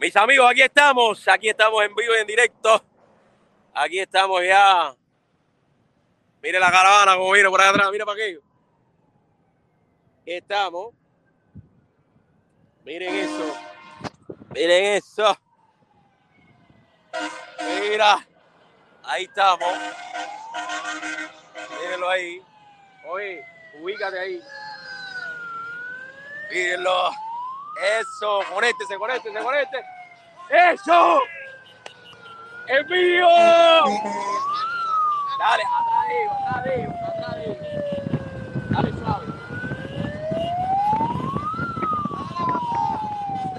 Mis amigos, aquí estamos, aquí estamos en vivo y en directo. Aquí estamos ya. Mire la caravana como viene por allá atrás, mira para aquello. Aquí estamos. Miren eso. Miren eso. Mira. Ahí estamos. Mírenlo ahí. Oye, ubícate ahí. Mírenlo. Eso, conéctese, conéctese, conéctese. ¡Eso! ¡Es mío! Dale, atrás atrás atrás. Dale suave.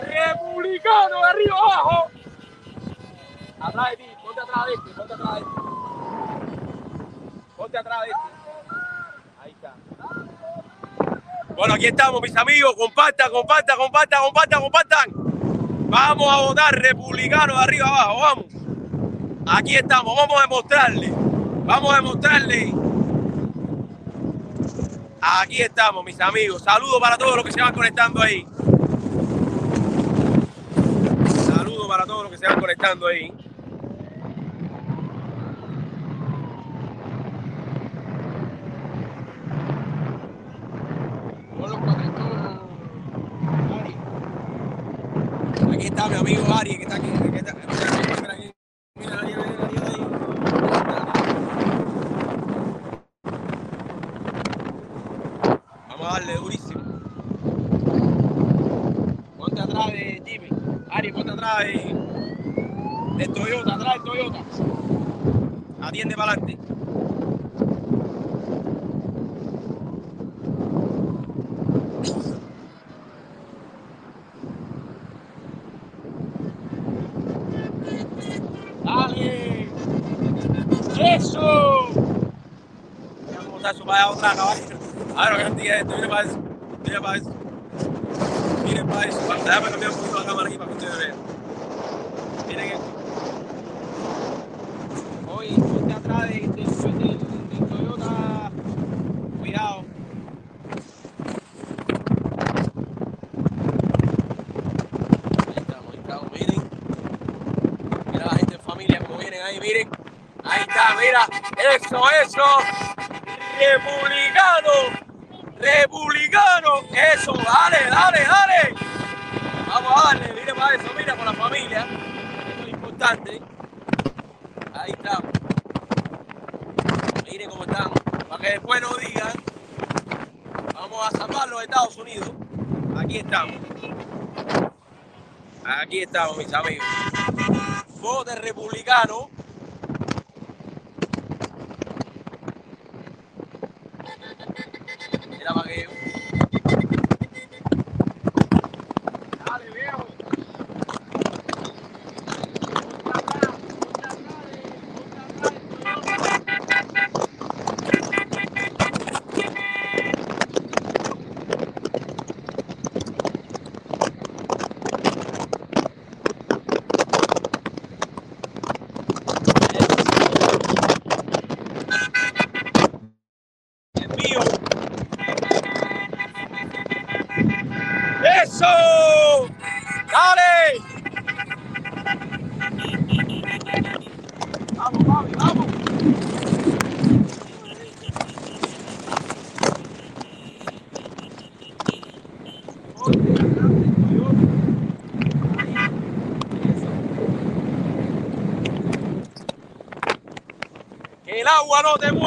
Republicano de arriba abajo. Atrás de ti, ponte atrás de este, ponte atrás de este. Ponte atrás de este. Ahí está. Bueno, aquí estamos, mis amigos. Compartan, compartan, compartan, compartan, compartan. Vamos a votar republicano de arriba abajo, vamos. Aquí estamos, vamos a demostrarle. Vamos a demostrarle. Aquí estamos, mis amigos. Saludos para todos los que se van conectando ahí. Saludos para todos los que se van conectando ahí. Aquí está mi amigo Ari, que está aquí. Que está, mira, aquí. Mira, Ari, Ari, Ari, Ari. Vamos a darle durísimo. Ponte atrás de Jimmy. Ari, ponte atrás de, de Toyota, atrás de Toyota. Atiende para adelante. ¡Dale! ¡Eso! Mira cómo está eso para allá otra caballo. A ver, que esto, mire para eso. Mire para eso. Mire para eso. Déjame cambiar un poquito la cámara aquí para que ustedes vean. Miren esto. Oye, ponte atrás de, Toyota. Cuidado. Ahí estamos, ahí estamos, miren. Mira la gente en familia vienen ahí, miren. Ahí está, mira. Eso, eso. Republicano. Republicano. Eso, dale, dale, dale. Vamos a darle, mire para eso, mira, con la familia. Esto es importante. Ahí está. Mire cómo están. Para que después no digan. Vamos a salvar los Estados Unidos. Aquí estamos. Aquí estamos, mis amigos vote republicano.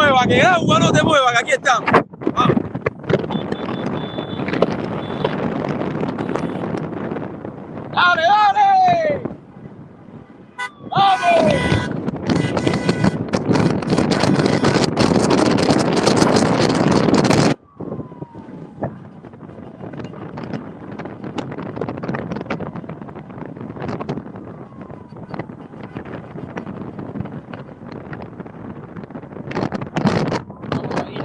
Mueva, que agua no te mueva, que aquí estamos. Vamos. ¡Dale, dale! ¡Vamos! Vamos a ir.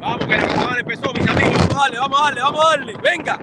Vamos, que la caravana empezó, mis amigos. Vamos a darle, vamos a darle. Venga.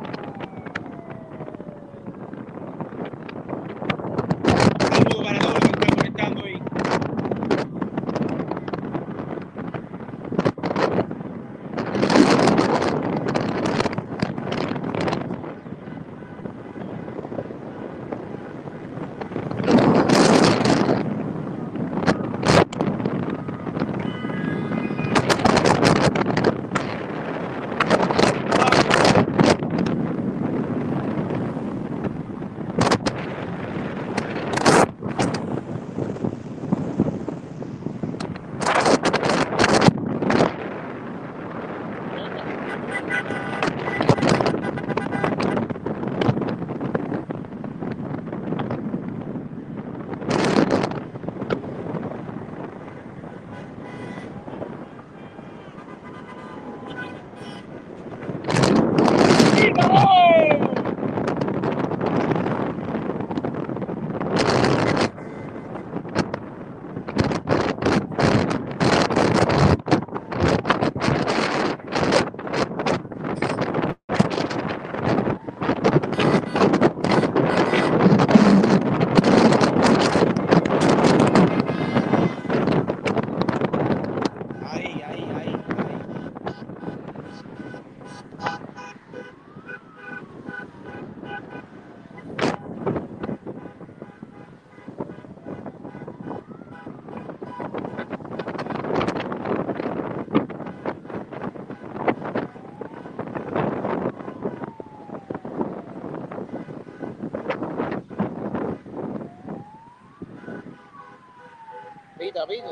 Pita.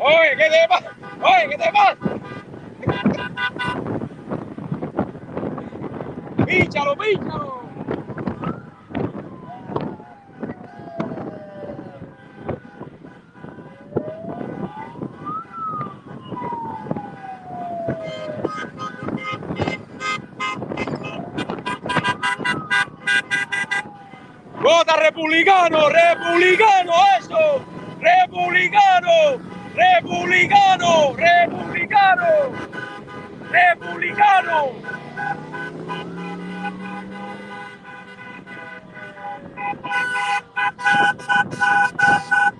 Oye, ¿qué te pasa? Oye, ¿qué? ¡Vota republicano! ¡Republicano! ¡Eso! ¡Republicano! ¡Republicano! ¡Republicano! ¡Republicano! Dale,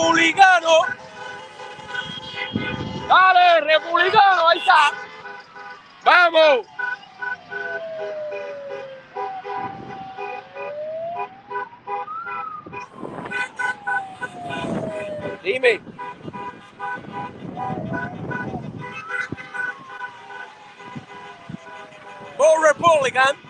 republicano. Dale, republicano, ahí está. Vamos. Dime. Vote Republican.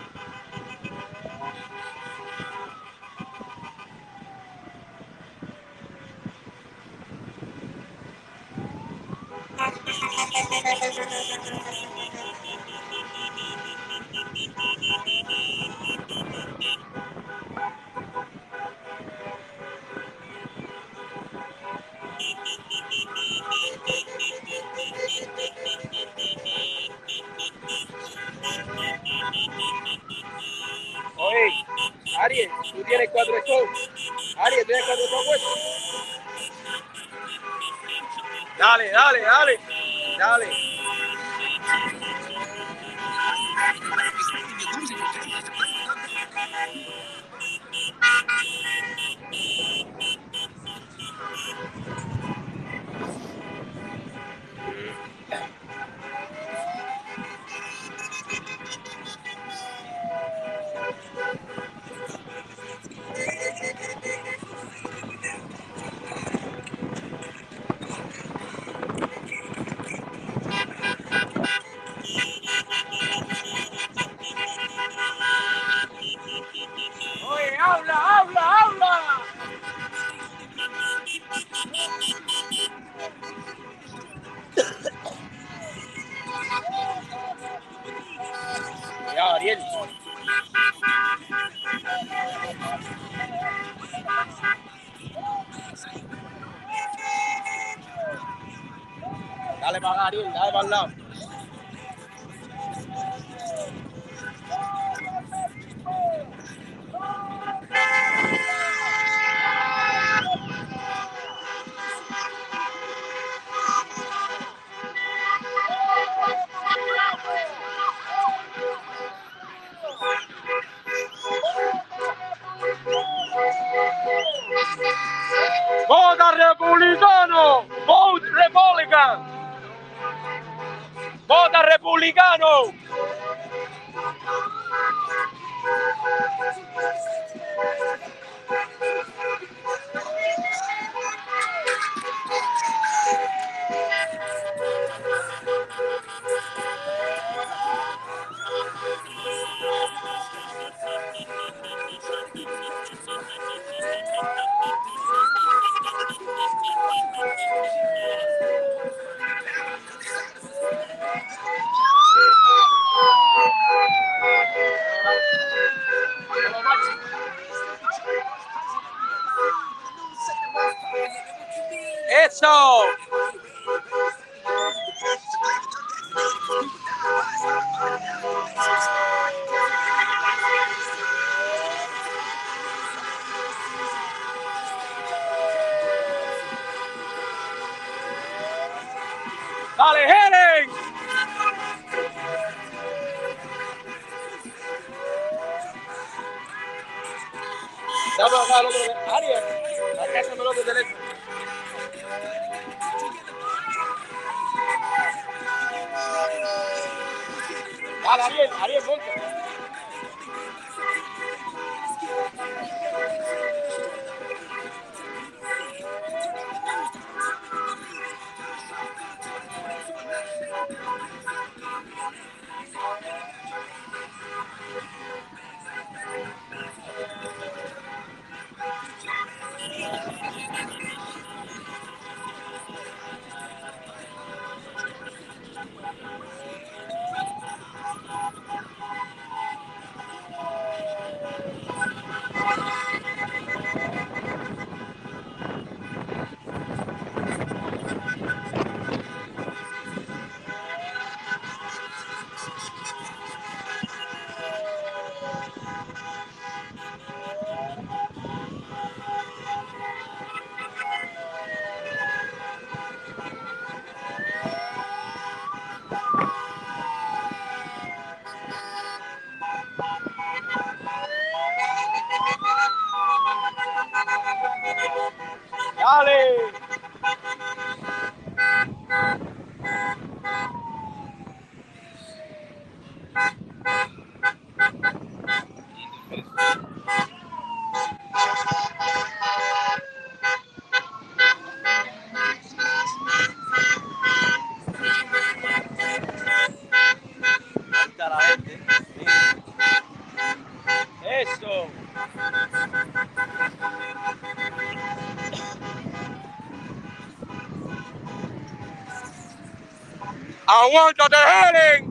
¡Aguántate, Helen! ¡Dale!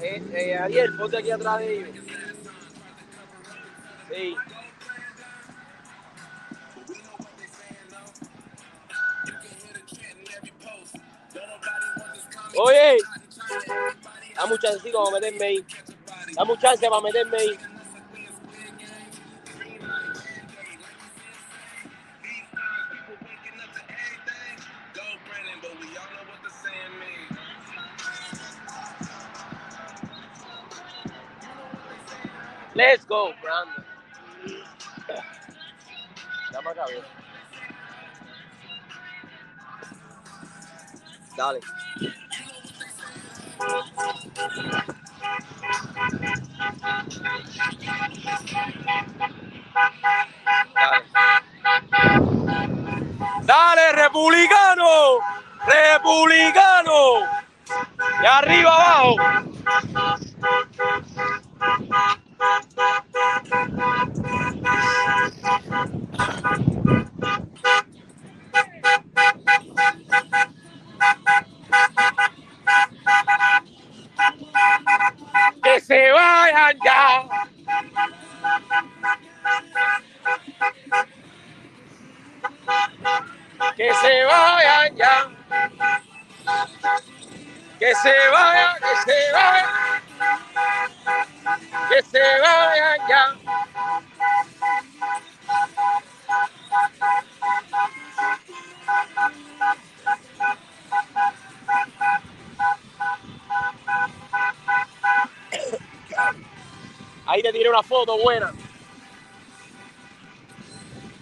Eh, eh, Ariel, ponte aquí atrás de ellos. Sí. Oye, dame un chancito para meterme ahí. Dame un chance para meterme ahí.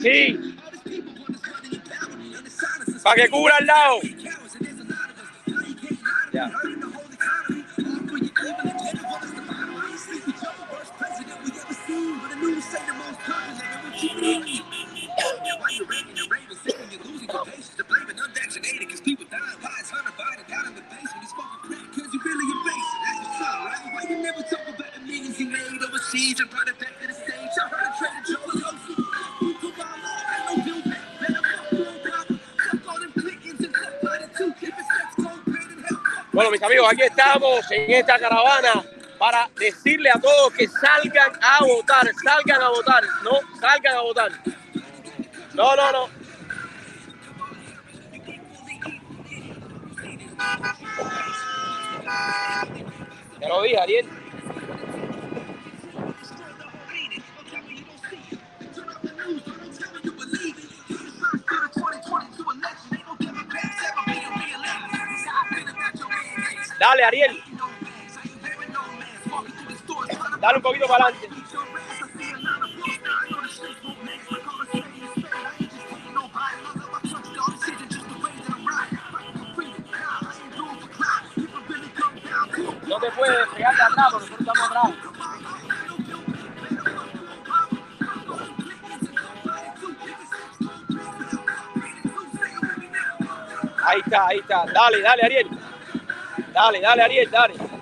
Sí. Para que cubra al lado. Estamos en esta caravana para decirle a todos que salgan a votar, salgan a votar, no, salgan a votar. No, no, no. Te lo dije, Ariel. Dale, Ariel. Dale un poquito para adelante. No te puedes pegar de atrás porque nosotros estamos atrás. Ahí está, ahí está. Dale, dale, Ariel. Dale, dale, Ariel, dale.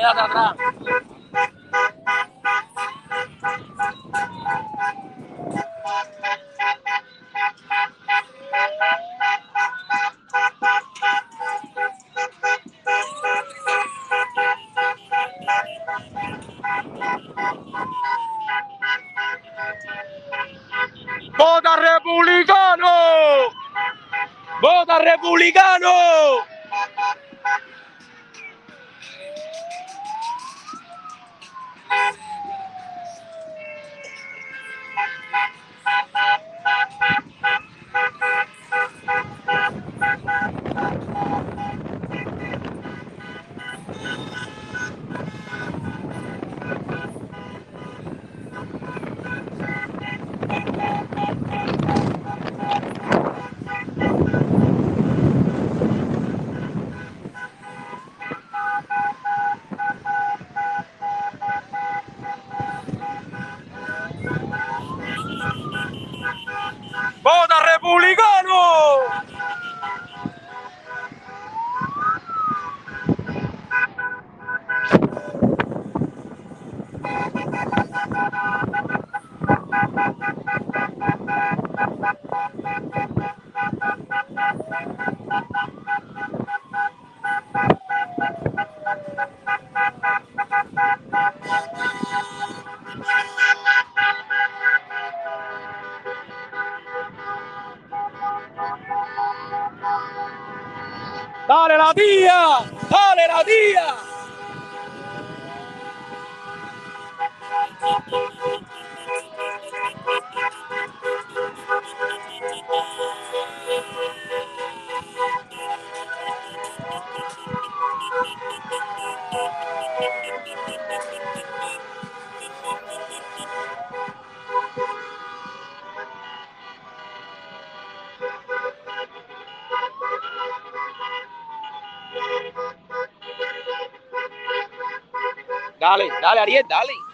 Quédate. ¡Vota republicano! ¡Vota republicano! Dale, dale,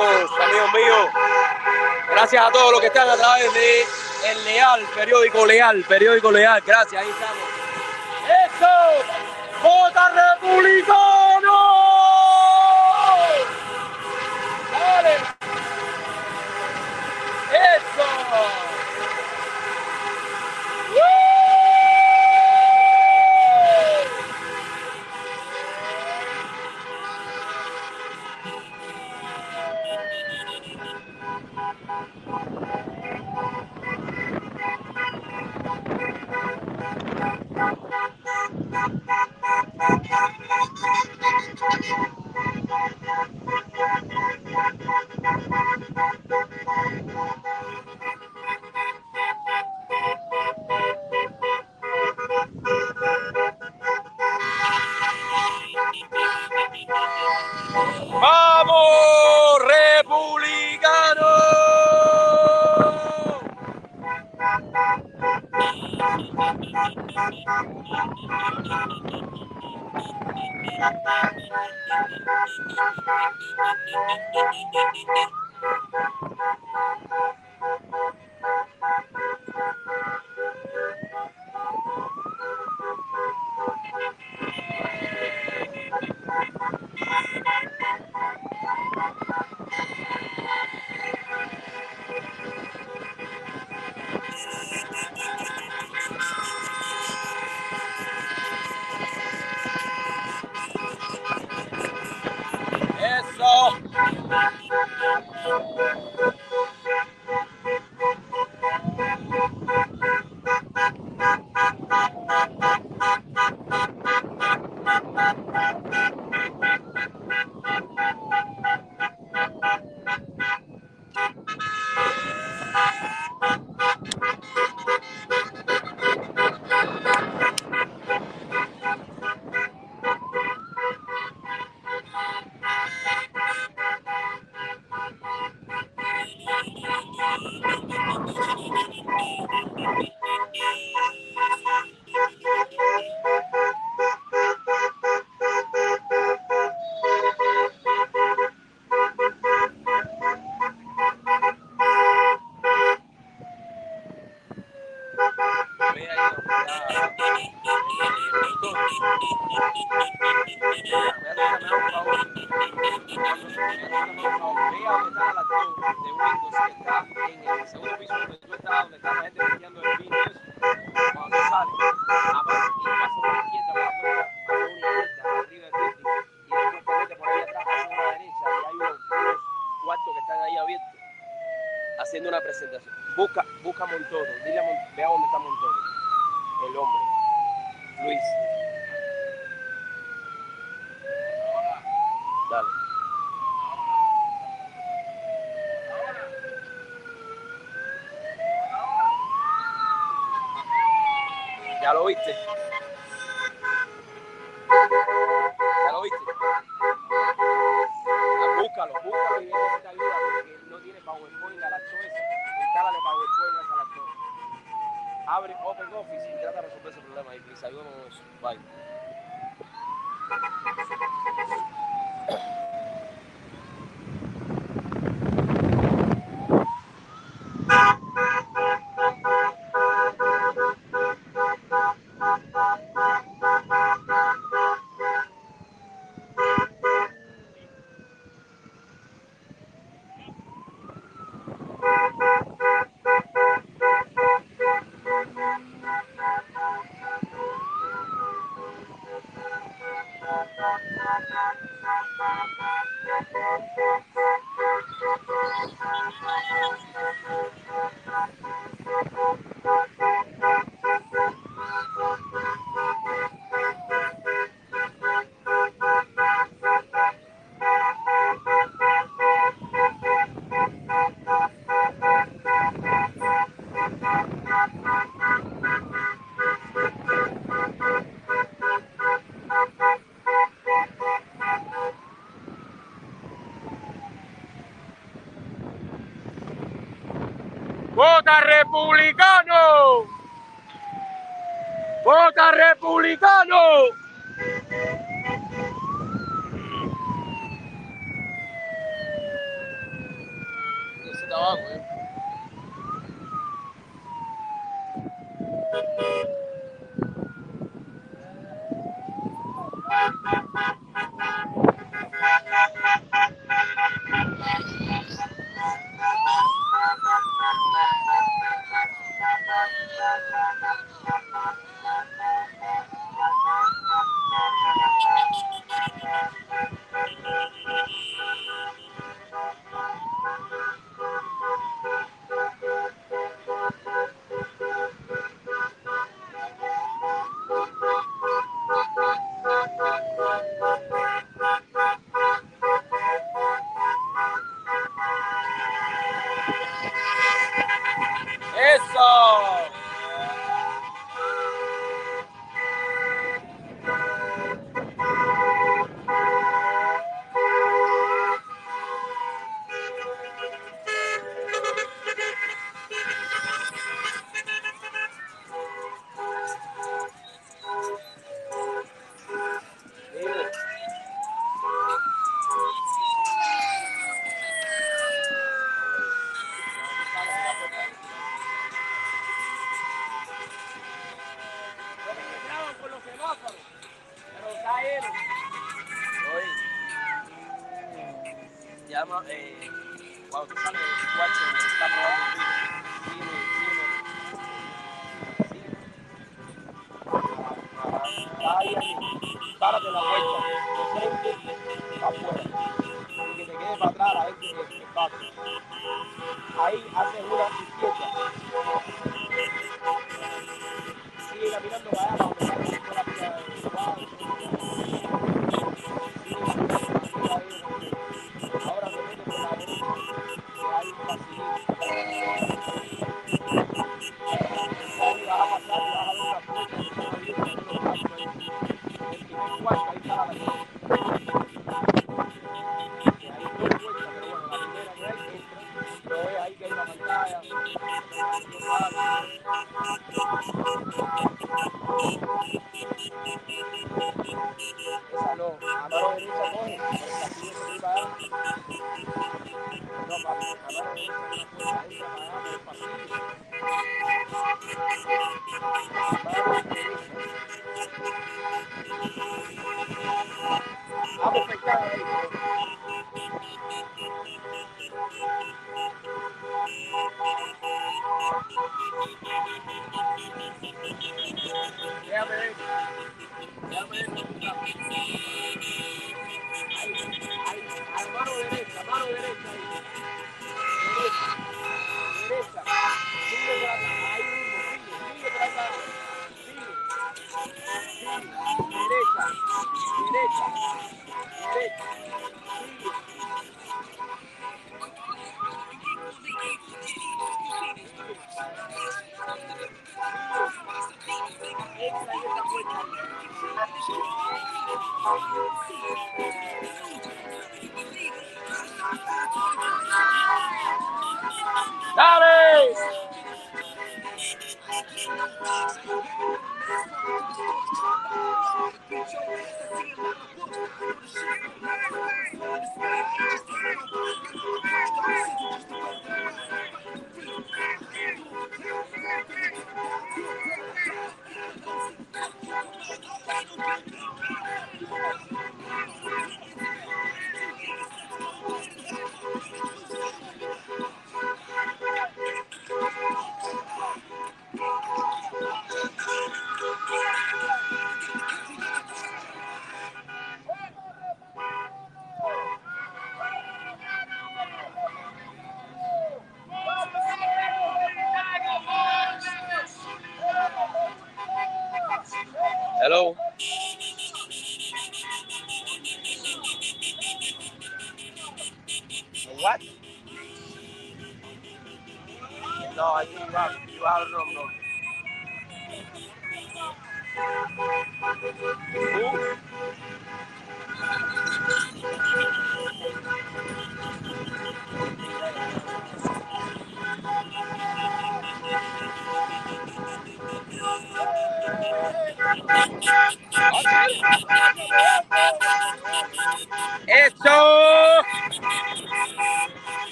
amigos míos. Gracias a todos los que están a través de El Leal, periódico Leal, periódico Leal. Gracias, ahí estamos. llama, eh, cuando tú sales del cuarto, está probando Ahí, párate la vuelta, frente, afuera, y que te quede para atrás la gente que te pasa. Ahí haces una izquierda. Sigue caminando para allá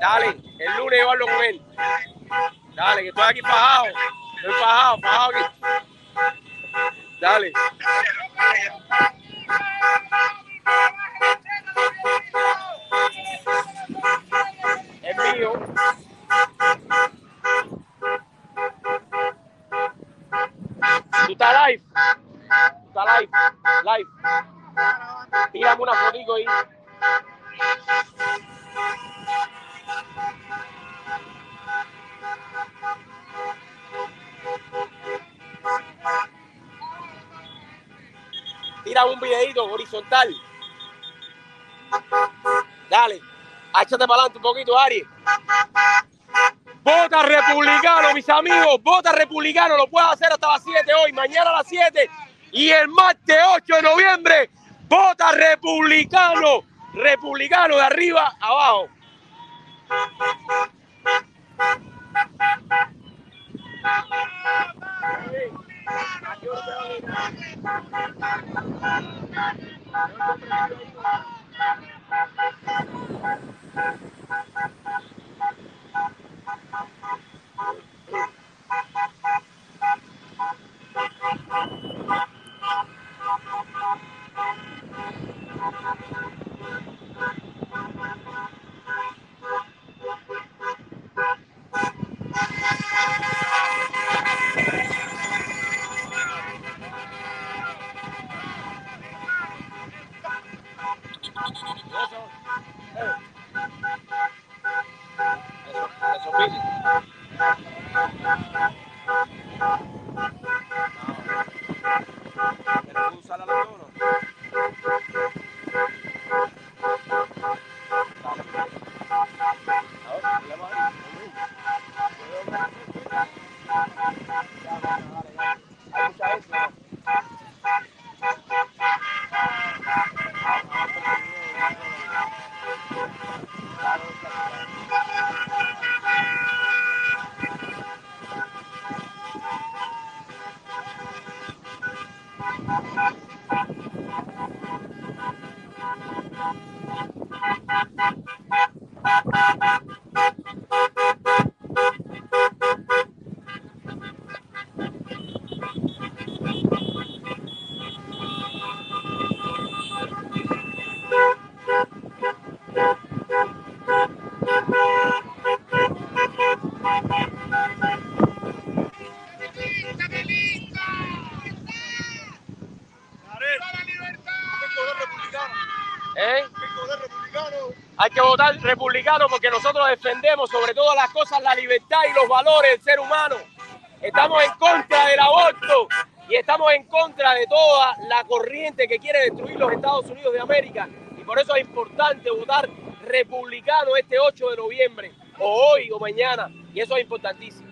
Dale, el lunes yo hablo con él. Dale, que estoy aquí pajado. Estoy pajado, pajado aquí. Dale. Es mío. ¿Tú estás live? Dale. Échate para adelante un poquito, Ari. Vota republicano, mis amigos. Vota republicano. Lo puedes hacer hasta las 7 hoy, mañana a las 7 y el martes 8 de noviembre. Vota republicano. Republicano de arriba abajo. Hay porque nosotros defendemos sobre todas las cosas la libertad y los valores del ser humano. Estamos en contra del aborto y estamos en contra de toda la corriente que quiere destruir los Estados Unidos de América. Y por eso es importante votar republicano este 8 de noviembre, o hoy o mañana. Y eso es importantísimo.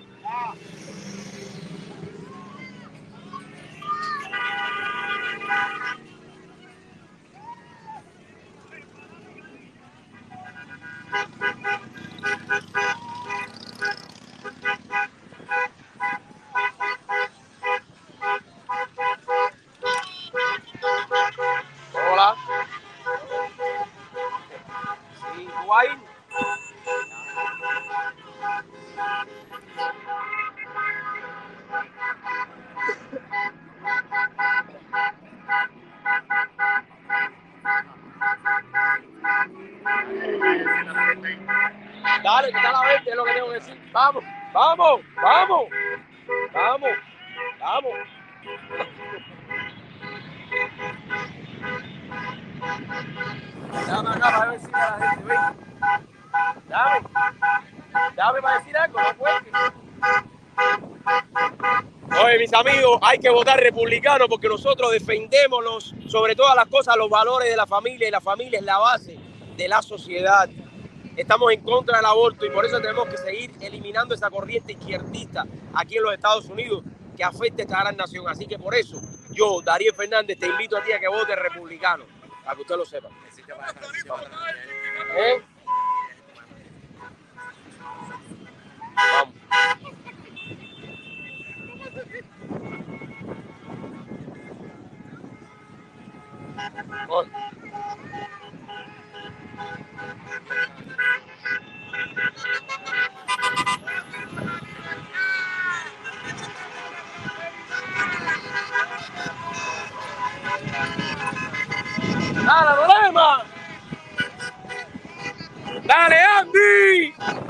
Hay que votar republicano porque nosotros defendemos los, sobre todas las cosas los valores de la familia y la familia es la base de la sociedad. Estamos en contra del aborto y por eso tenemos que seguir eliminando esa corriente izquierdista aquí en los Estados Unidos que afecta a esta gran nación. Así que por eso yo, Darío Fernández, te invito a ti a que votes republicano, para que usted lo sepa. ¿Eh? Voy. ¡Dale, Lorema! ¡Dale, Andy!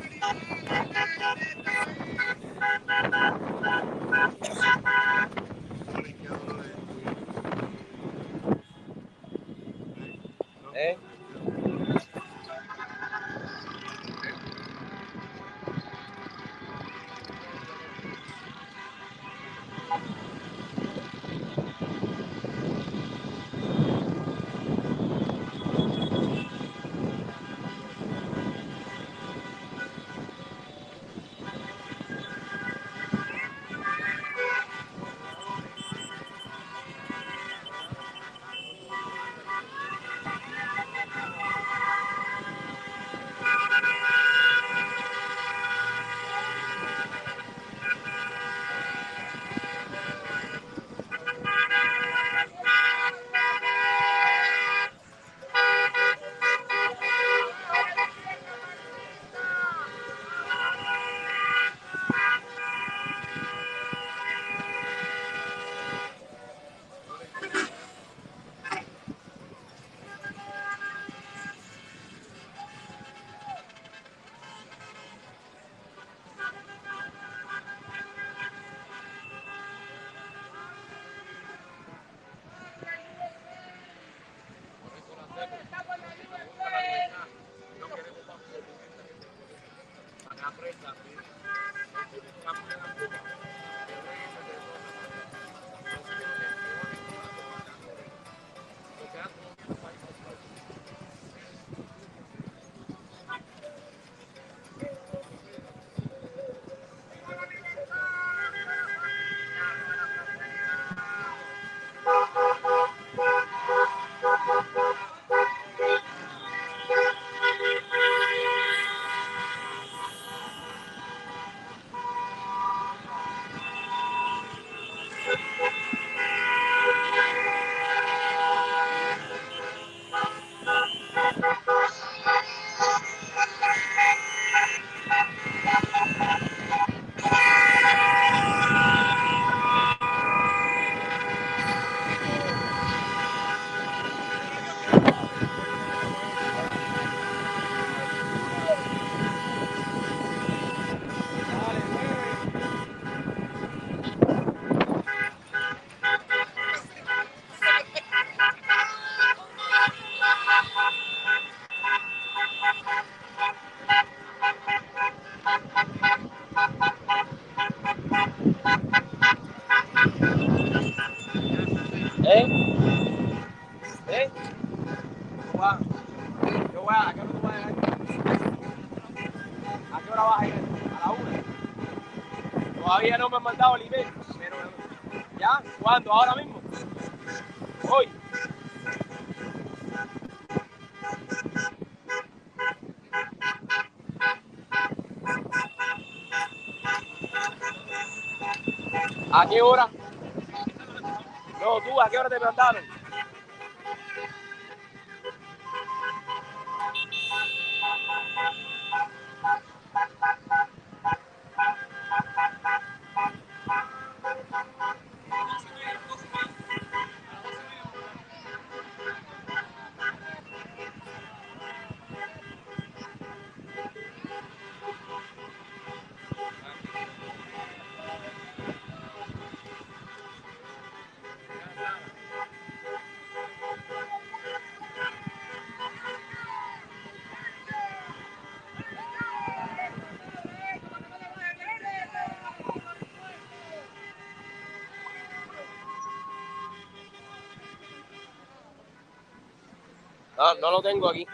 No, lo tengo aquí.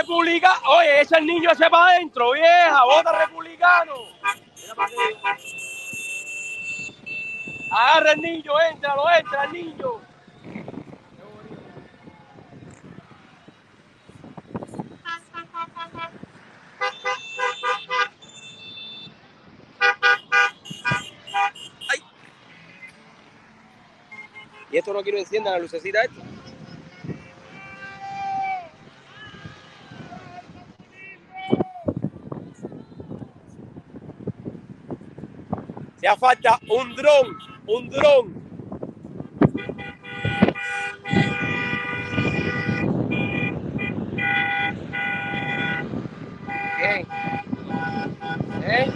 Republicano. Oye, ese niño ese para adentro, vieja. Vota republicano. Agarra el niño, entra, lo entra el niño. Ay. ¿Y esto no quiero encienda la lucecita esta? Ya falta un dron, un dron. Bien. ¿Eh?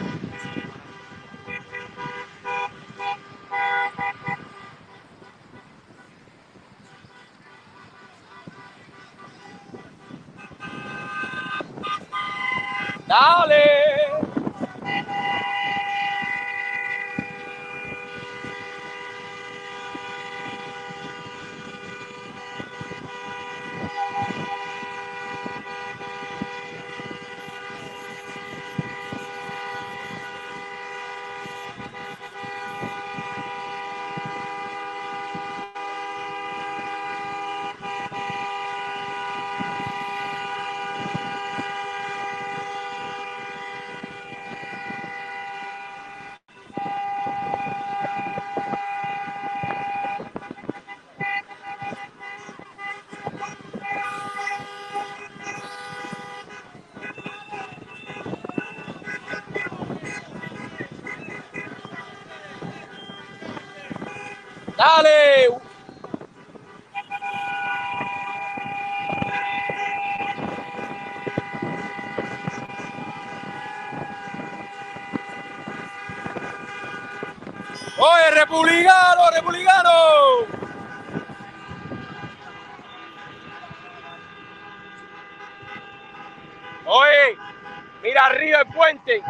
Dale. Dale. Oye, republicano, republicano. Oye, mira arriba el puente.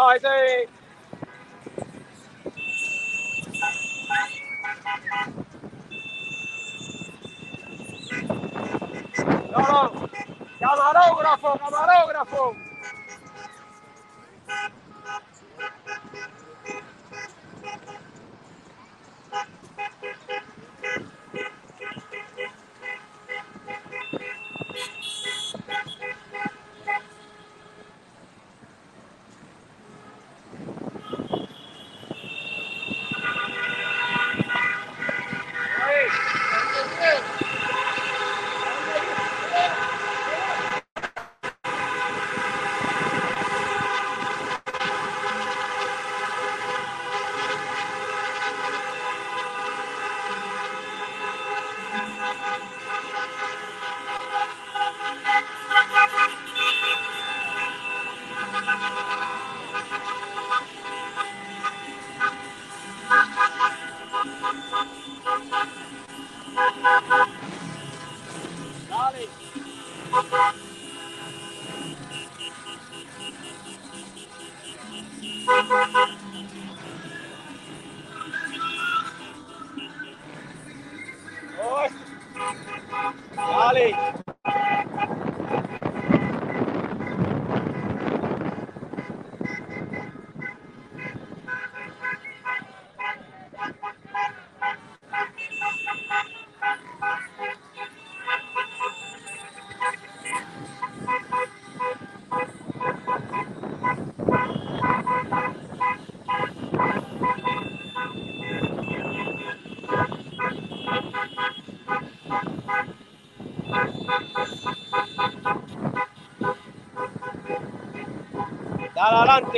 No, ese. No, no. Camarógrafo, camarógrafo. Lee.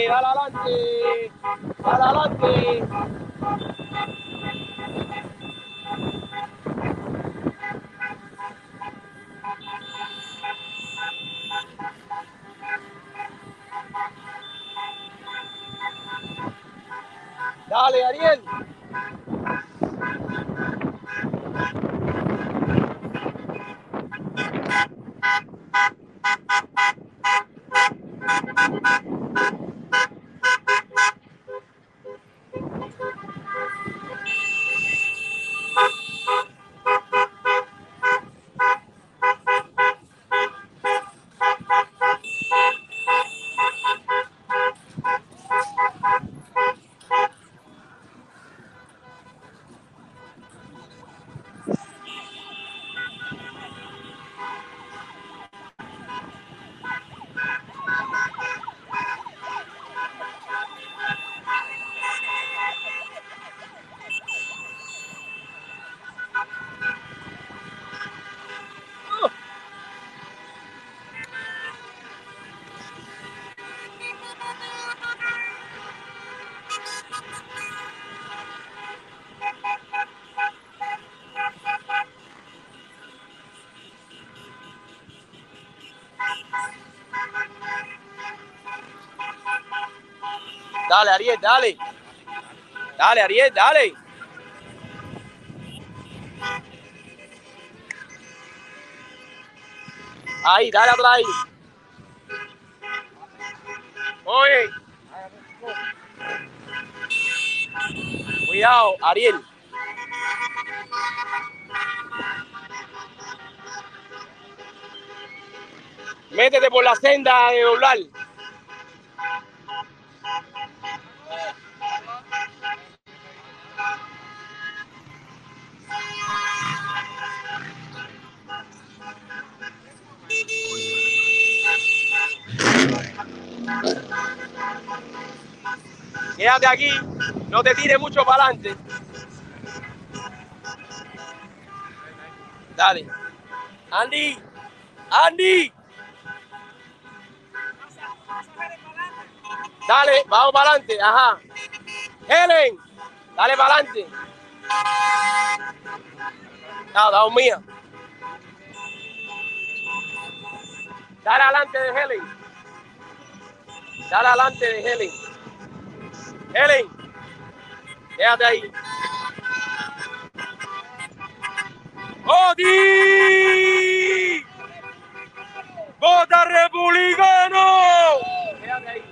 Dale adelante, dale adelante. Dale adelante. Dale, Ariel. Dale, Ariel, dale. Dale, Ariel, dale. Ahí, dale atrás ahí. Oye. Cuidado, Ariel. Métete por la senda de doblar. Quédate aquí, no te tires mucho para adelante. Dale. Andy, Andy. Dale, vamos para adelante, ajá. Helen, dale para adelante. No, damos mía. Dale adelante de Helen. Dale adelante de Helen. Helen, quédate ahí. ¡Odi! ¡Vota republicano! Quédate ahí.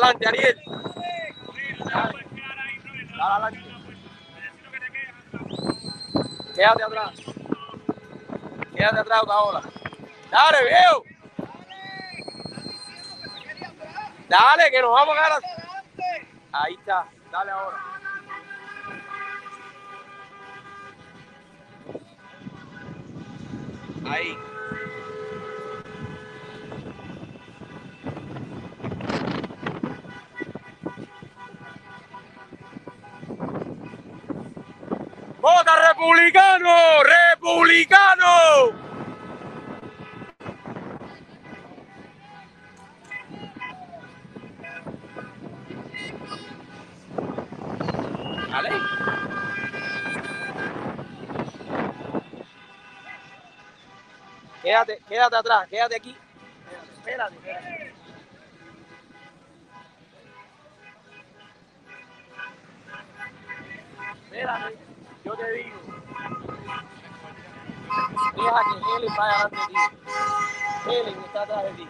adelante, Ariel. Dale, adelante. Quédate atrás. Quédate atrás otra. Dale, viejo. Dale, que nos vamos a ganar. Ahí está. Dale ahora. Ahí. ¡Vota republicano! ¡Republicano! Vale. Quédate, quédate atrás, quédate aquí. Espérate, espérate. Vaya delante de ti. Helen está de.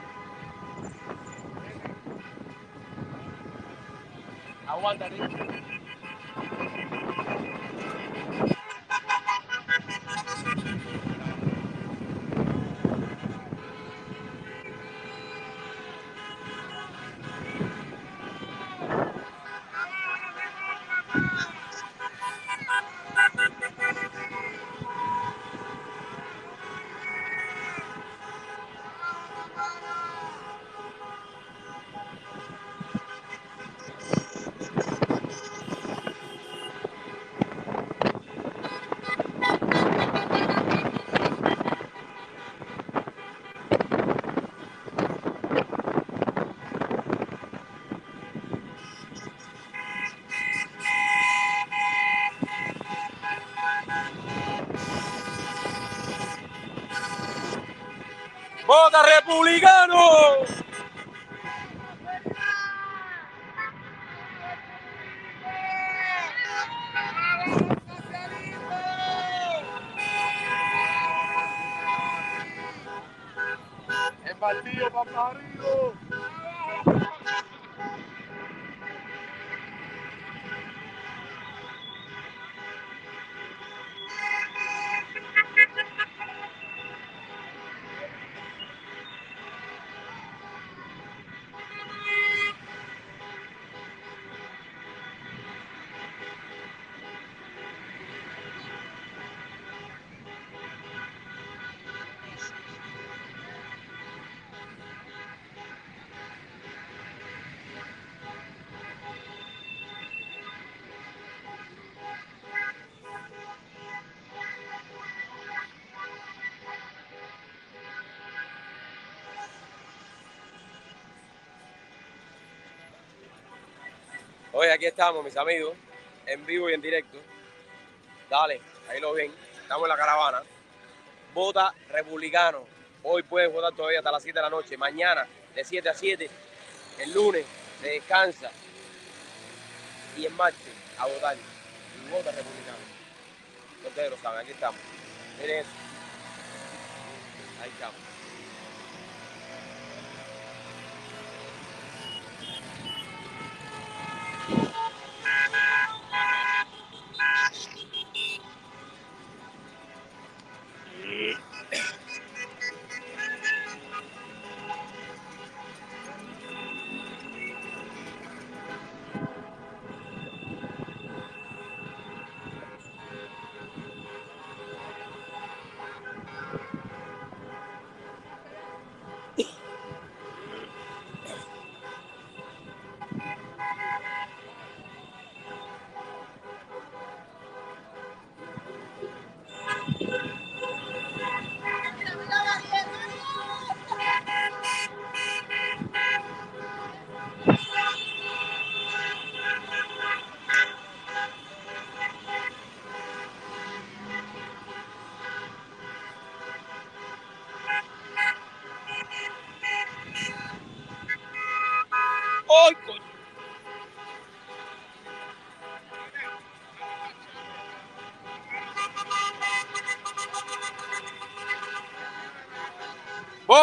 ¡Vota republicano! Oye, aquí estamos, mis amigos, en vivo y en directo. Dale, ahí lo ven. Estamos en la caravana. Vota republicano. Hoy puedes votar todavía hasta las 7 de la noche. Mañana, de 7 a 7. El lunes, se descansa. Y en martes, a votar. Y vota republicano. Ustedes lo saben, aquí estamos. Miren eso. Ahí estamos.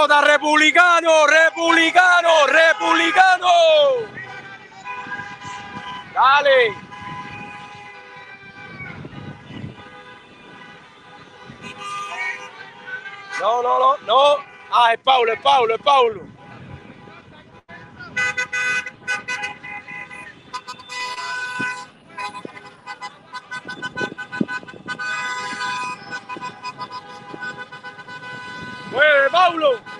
¡Vota republicano! ¡Republicano! ¡Republicano! ¡Dale! No, no, no, no. Ah, es Paulo, es Paulo, es Paulo. ¡Mueve, Paulo!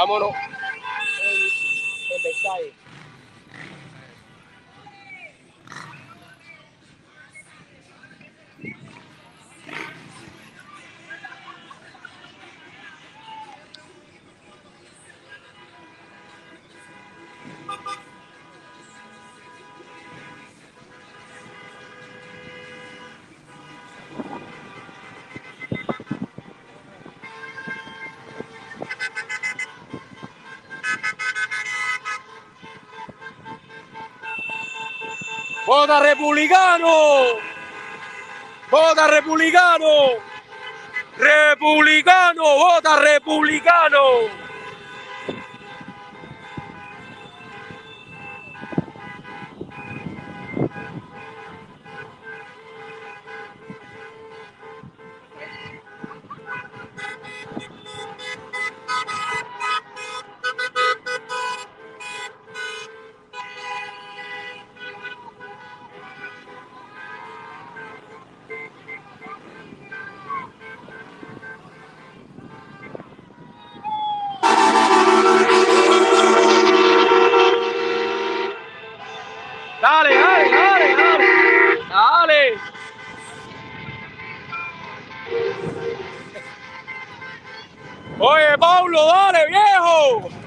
Vámonos. ¡Vota republicano! ¡Vota republicano! ¡Republicano! ¡Vota republicano! Oye, Pablo,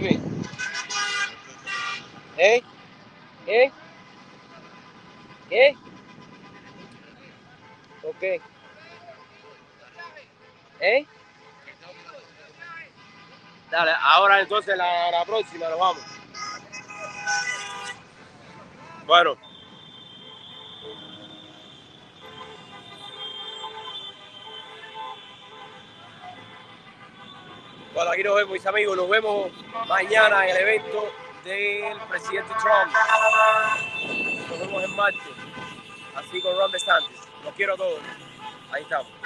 Dime. ¿Eh? ¿Eh? ¿Eh? ¿Eh? Dale, ahora entonces la, la próxima nos vamos. Bueno, aquí nos vemos, mis amigos. Nos vemos mañana en el evento del presidente Trump. Nos vemos en marzo. Así con Ron DeSantis. Los quiero a todos. Ahí estamos.